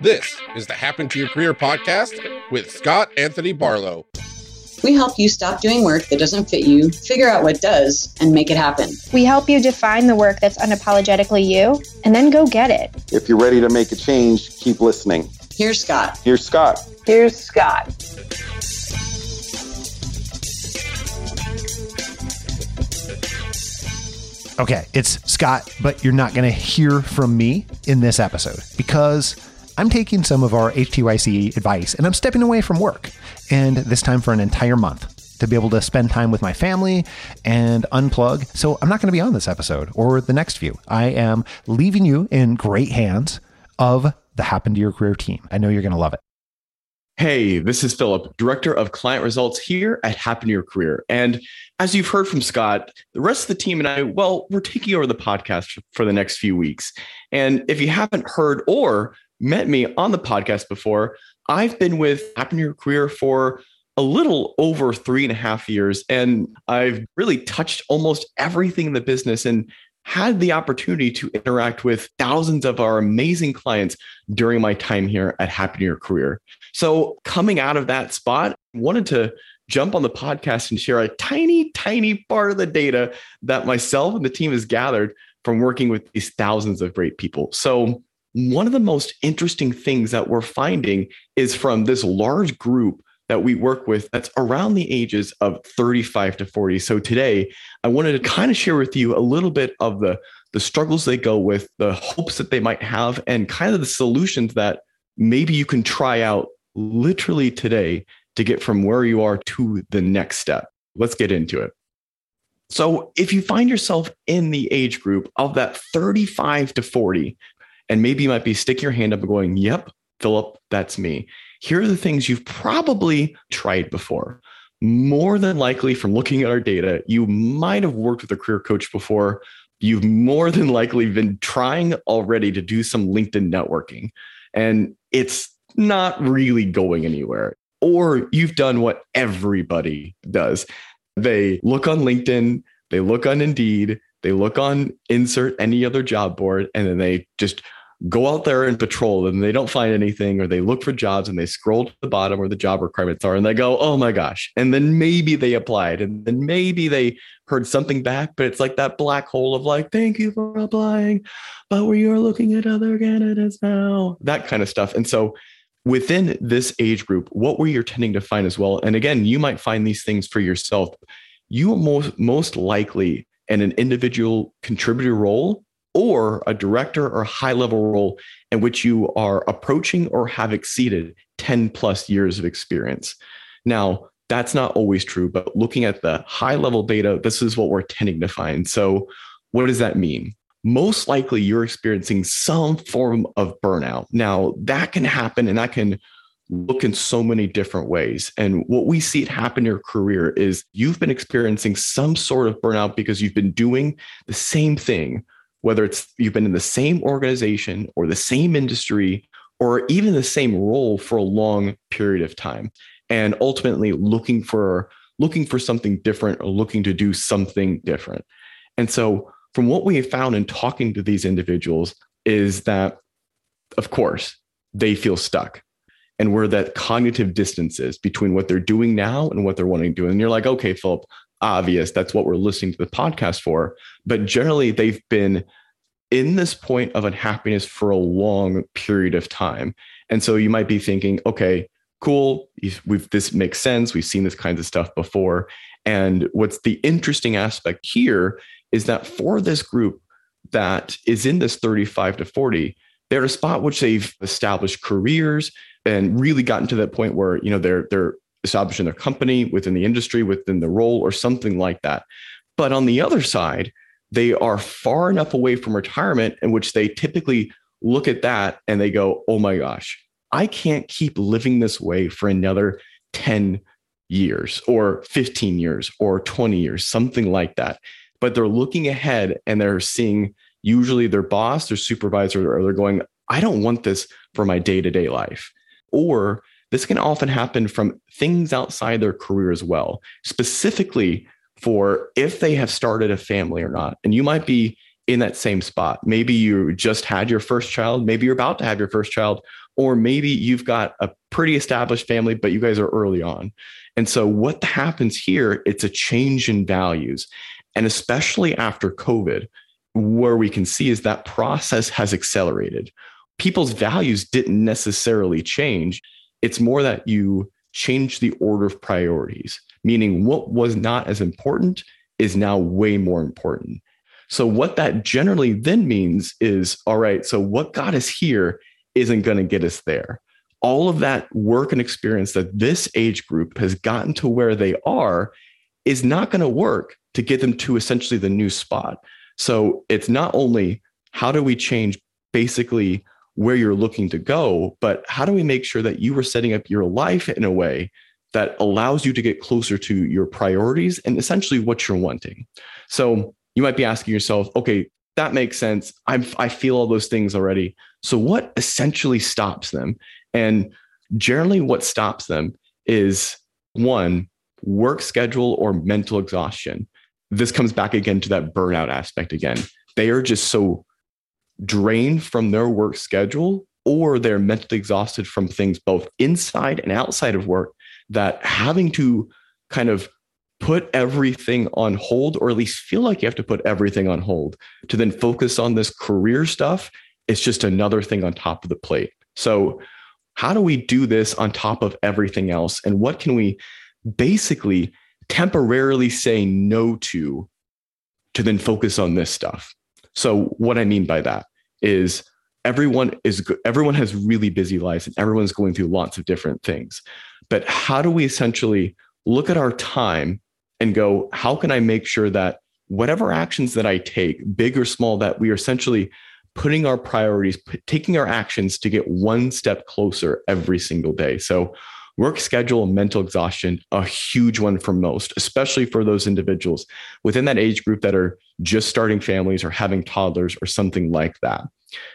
This is the Happen to Your Career podcast with Scott Anthony Barlow. We help you stop doing work that doesn't fit you, figure out what does, and make it happen. We help you define the work that's unapologetically you, and then go get it. If you're ready to make a change, keep listening. Here's Scott. Here's Scott. Here's Scott. Okay, it's Scott, but you're not going to hear from me in this episode because I'm taking some of our HTYC advice and I'm stepping away from work, and this time for an entire month to be able to spend time with my family and unplug. So I'm not going to be on this episode or the next few. I am leaving you in great hands of the Happen to Your Career team. I know you're going to love it. Hey, this is Philip, Director of Client Results here at Happen Your Career. And as you've heard from Scott, the rest of the team and I, well, we're taking over the podcast for the next few weeks. And if you haven't heard or met me on the podcast before, I've been with Happen Your Career for a little over three and a half years. And I've really touched almost everything in the business and had the opportunity to interact with thousands of our amazing clients during my time here at to Your Career. So, coming out of that spot, wanted to jump on the podcast and share a tiny, tiny part of the data that myself and the team has gathered from working with these thousands of great people. So, one of the most interesting things that we're finding is from this large group that we work with that's around the ages of 35 to 40. So today, I wanted to kind of share with you a little bit of the the struggles they go with, the hopes that they might have and kind of the solutions that maybe you can try out literally today to get from where you are to the next step. Let's get into it. So, if you find yourself in the age group of that 35 to 40, and maybe you might be sticking your hand up and going, Yep, Philip, that's me. Here are the things you've probably tried before. More than likely, from looking at our data, you might have worked with a career coach before. You've more than likely been trying already to do some LinkedIn networking, and it's not really going anywhere. Or you've done what everybody does they look on LinkedIn, they look on Indeed, they look on insert any other job board, and then they just go out there and patrol and they don't find anything or they look for jobs and they scroll to the bottom where the job requirements are and they go oh my gosh. And then maybe they applied and then maybe they heard something back but it's like that black hole of like thank you for applying but we are looking at other candidates now. That kind of stuff. And so within this age group what were you tending to find as well? And again you might find these things for yourself. You most most likely in an individual contributor role or a director or high level role in which you are approaching or have exceeded 10 plus years of experience. Now, that's not always true, but looking at the high level data, this is what we're tending to find. So, what does that mean? Most likely, you're experiencing some form of burnout. Now, that can happen and that can look in so many different ways. And what we see it happen in your career is you've been experiencing some sort of burnout because you've been doing the same thing whether it's you've been in the same organization or the same industry or even the same role for a long period of time. And ultimately looking for looking for something different or looking to do something different. And so from what we have found in talking to these individuals is that of course they feel stuck and where that cognitive distance is between what they're doing now and what they're wanting to do. And you're like okay philip obvious. That's what we're listening to the podcast for. But generally, they've been in this point of unhappiness for a long period of time. And so you might be thinking, okay, cool. We've, this makes sense. We've seen this kinds of stuff before. And what's the interesting aspect here is that for this group that is in this 35 to 40, they're a spot which they've established careers and really gotten to that point where, you know, they're, they're establishing their company within the industry, within the role, or something like that. But on the other side, they are far enough away from retirement in which they typically look at that and they go, oh my gosh, I can't keep living this way for another 10 years or 15 years or 20 years, something like that. But they're looking ahead and they're seeing usually their boss, their supervisor, or they're going, I don't want this for my day to day life. Or this can often happen from things outside their career as well, specifically for if they have started a family or not. And you might be in that same spot. Maybe you just had your first child, maybe you're about to have your first child, or maybe you've got a pretty established family, but you guys are early on. And so what happens here, it's a change in values. And especially after COVID, where we can see is that process has accelerated. People's values didn't necessarily change. It's more that you change the order of priorities, meaning what was not as important is now way more important. So, what that generally then means is all right, so what got us here isn't going to get us there. All of that work and experience that this age group has gotten to where they are is not going to work to get them to essentially the new spot. So, it's not only how do we change basically where you're looking to go, but how do we make sure that you are setting up your life in a way that allows you to get closer to your priorities and essentially what you're wanting? So you might be asking yourself, okay, that makes sense. I'm, I feel all those things already. So what essentially stops them? And generally, what stops them is one, work schedule or mental exhaustion. This comes back again to that burnout aspect again. They are just so drained from their work schedule or they're mentally exhausted from things both inside and outside of work that having to kind of put everything on hold or at least feel like you have to put everything on hold to then focus on this career stuff it's just another thing on top of the plate. So how do we do this on top of everything else? And what can we basically temporarily say no to to then focus on this stuff? So what I mean by that is everyone is everyone has really busy lives and everyone's going through lots of different things. But how do we essentially look at our time and go, how can I make sure that whatever actions that I take, big or small, that we are essentially putting our priorities, p- taking our actions to get one step closer every single day. So work schedule and mental exhaustion a huge one for most especially for those individuals within that age group that are just starting families or having toddlers or something like that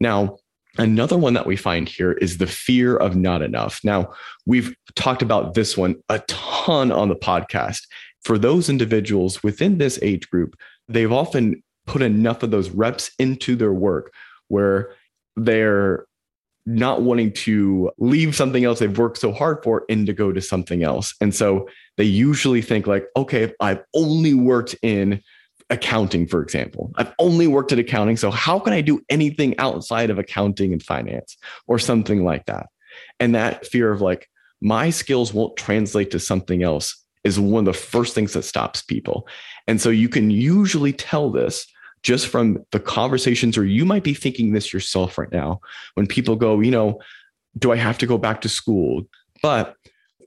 now Another one that we find here is the fear of not enough. Now, we've talked about this one a ton on the podcast. For those individuals within this age group, they've often put enough of those reps into their work where they're not wanting to leave something else they've worked so hard for and to go to something else. And so they usually think like, okay, I've only worked in accounting, for example. I've only worked at accounting. So how can I do anything outside of accounting and finance or something like that? And that fear of like, my skills won't translate to something else is one of the first things that stops people. And so you can usually tell this just from the conversations, or you might be thinking this yourself right now when people go, you know, do I have to go back to school? But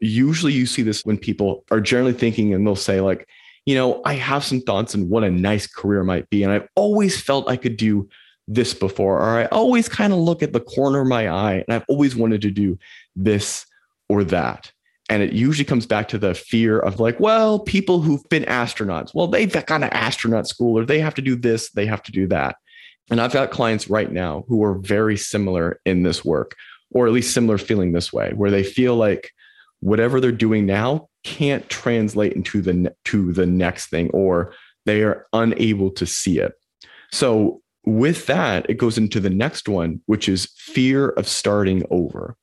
usually you see this when people are generally thinking and they'll say, like, you know, I have some thoughts on what a nice career might be. And I've always felt I could do this before, or I always kind of look at the corner of my eye and I've always wanted to do this or that. And it usually comes back to the fear of like, well, people who've been astronauts, well, they've got an astronaut school or they have to do this, they have to do that. And I've got clients right now who are very similar in this work, or at least similar feeling this way, where they feel like whatever they're doing now can't translate into the to the next thing, or they are unable to see it. So with that, it goes into the next one, which is fear of starting over.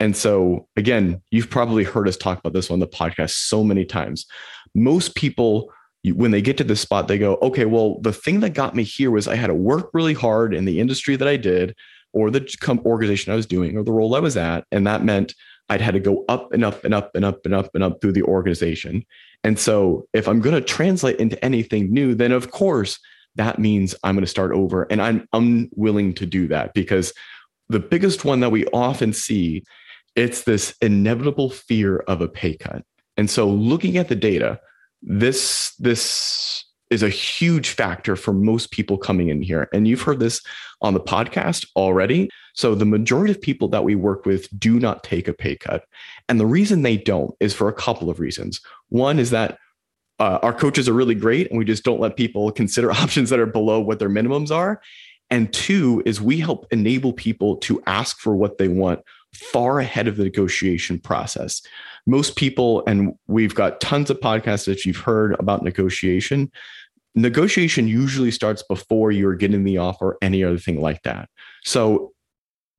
And so, again, you've probably heard us talk about this on the podcast so many times. Most people, when they get to this spot, they go, okay, well, the thing that got me here was I had to work really hard in the industry that I did, or the organization I was doing, or the role I was at. And that meant I'd had to go up and up and up and up and up and up through the organization. And so, if I'm going to translate into anything new, then of course, that means I'm going to start over. And I'm unwilling to do that because the biggest one that we often see it's this inevitable fear of a pay cut. And so looking at the data, this this is a huge factor for most people coming in here. And you've heard this on the podcast already. So the majority of people that we work with do not take a pay cut. And the reason they don't is for a couple of reasons. One is that uh, our coaches are really great and we just don't let people consider options that are below what their minimums are. And two is we help enable people to ask for what they want far ahead of the negotiation process. Most people, and we've got tons of podcasts that you've heard about negotiation. negotiation usually starts before you're getting the offer, any other thing like that. So,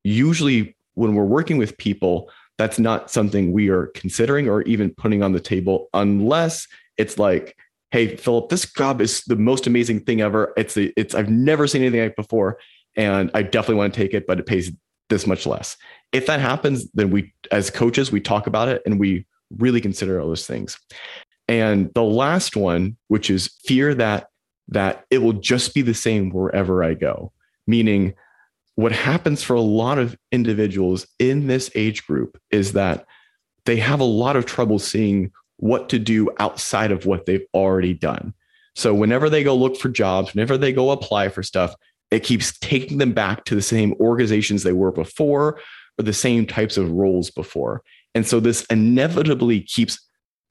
usually when we're working with people, that's not something we are considering or even putting on the table unless it's like, hey, Philip, this job is the most amazing thing ever. It's a, it's I've never seen anything like before, and I definitely want to take it, but it pays this much less. If that happens, then we as coaches we talk about it and we really consider all those things. And the last one, which is fear that that it will just be the same wherever I go, meaning what happens for a lot of individuals in this age group is that they have a lot of trouble seeing what to do outside of what they've already done. So whenever they go look for jobs, whenever they go apply for stuff, it keeps taking them back to the same organizations they were before or the same types of roles before. And so this inevitably keeps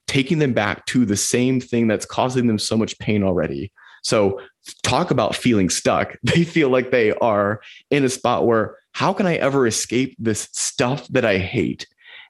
taking them back to the same thing that's causing them so much pain already. So talk about feeling stuck. They feel like they are in a spot where how can I ever escape this stuff that I hate?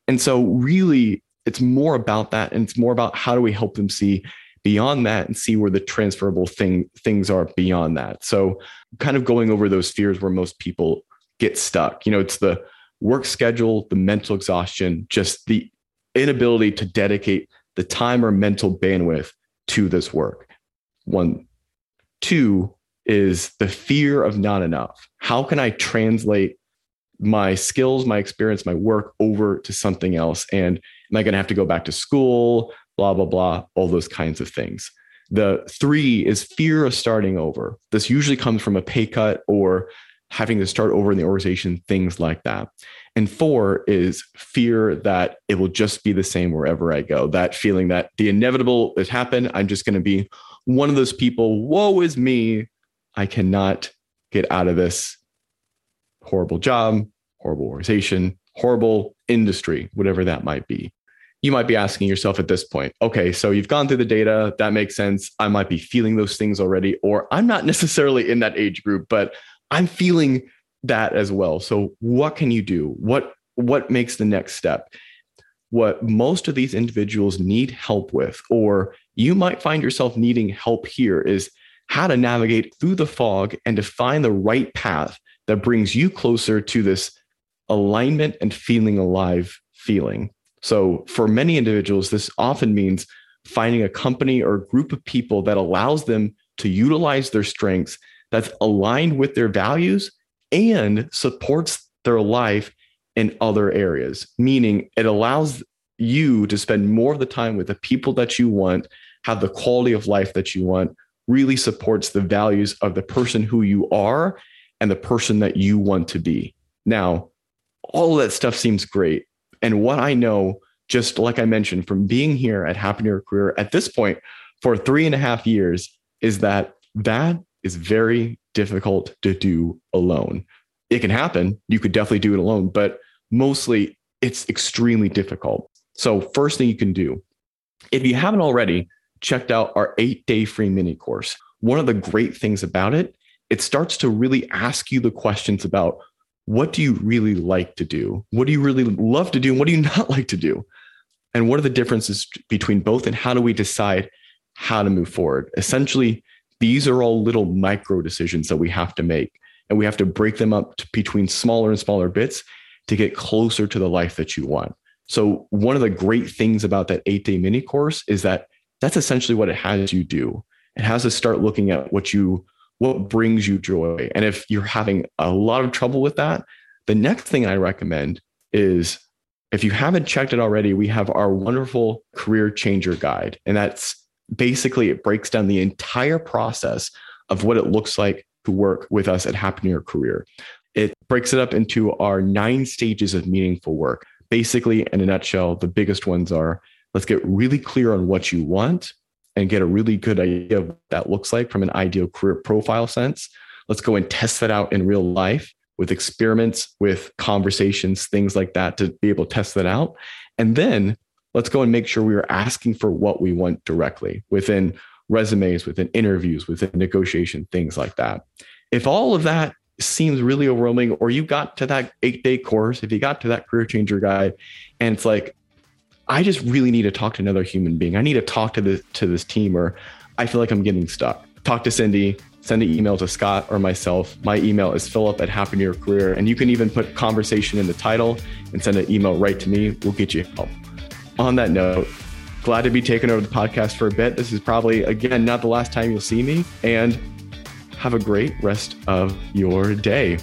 And so really it's more about that and it's more about how do we help them see beyond that and see where the transferable thing things are beyond that. So kind of going over those fears where most people get stuck. You know, it's the work schedule, the mental exhaustion, just the inability to dedicate the time or mental bandwidth to this work. One, two is the fear of not enough. How can I translate my skills, my experience, my work over to something else? And am I going to have to go back to school? Blah, blah, blah, all those kinds of things. The three is fear of starting over. This usually comes from a pay cut or having to start over in the organization, things like that. And four is fear that it will just be the same wherever I go. That feeling that the inevitable has happened. I'm just going to be one of those people. Woe is me. I cannot get out of this horrible job, horrible organization, horrible industry, whatever that might be. You might be asking yourself at this point, okay, so you've gone through the data. That makes sense. I might be feeling those things already, or I'm not necessarily in that age group, but I'm feeling that as well. So what can you do? What what makes the next step? What most of these individuals need help with, or you might find yourself needing help here, is how to navigate through the fog and to find the right path that brings you closer to this alignment and feeling alive feeling. So, for many individuals, this often means finding a company or group of people that allows them to utilize their strengths that's aligned with their values and supports their life in other areas, meaning it allows you to spend more of the time with the people that you want, have the quality of life that you want, really supports the values of the person who you are and the person that you want to be. Now, all of that stuff seems great. And what I know, just like I mentioned, from being here at Happen to Your Career at this point for three and a half years, is that that is very difficult to do alone. It can happen. You could definitely do it alone, but mostly it's extremely difficult. So, first thing you can do, if you haven't already checked out our eight day free mini course, one of the great things about it, it starts to really ask you the questions about what do you really like to do? What do you really love to do? And what do you not like to do? And what are the differences between both? And how do we decide how to move forward? Essentially, these are all little micro decisions that we have to make. And we have to break them up between smaller and smaller bits to get closer to the life that you want. So, one of the great things about that eight day mini course is that that's essentially what it has you do. It has to start looking at what you what brings you joy. And if you're having a lot of trouble with that, the next thing I recommend is if you haven't checked it already, we have our wonderful career changer guide. And that's basically it breaks down the entire process of what it looks like to work with us at Happen to Your Career. It breaks it up into our nine stages of meaningful work. Basically, in a nutshell, the biggest ones are let's get really clear on what you want and get a really good idea of what that looks like from an ideal career profile sense. Let's go and test that out in real life with experiments, with conversations, things like that to be able to test that out. And then let's go and make sure we are asking for what we want directly within resumes, within interviews, within negotiation, things like that. If all of that seems really overwhelming, or you got to that eight day course, if you got to that career changer guide, and it's like, I just really need to talk to another human being. I need to talk to this to this team, or I feel like I'm getting stuck. talk to Cindy, send an email to Scott or myself. My email is philip at Happen to Your Career. And you can even put conversation in the title and send an email right to me. We'll get you help. On that note, glad to be taking over the podcast for a bit. This is probably, again, not the last time you'll see me. And have a great rest of your day.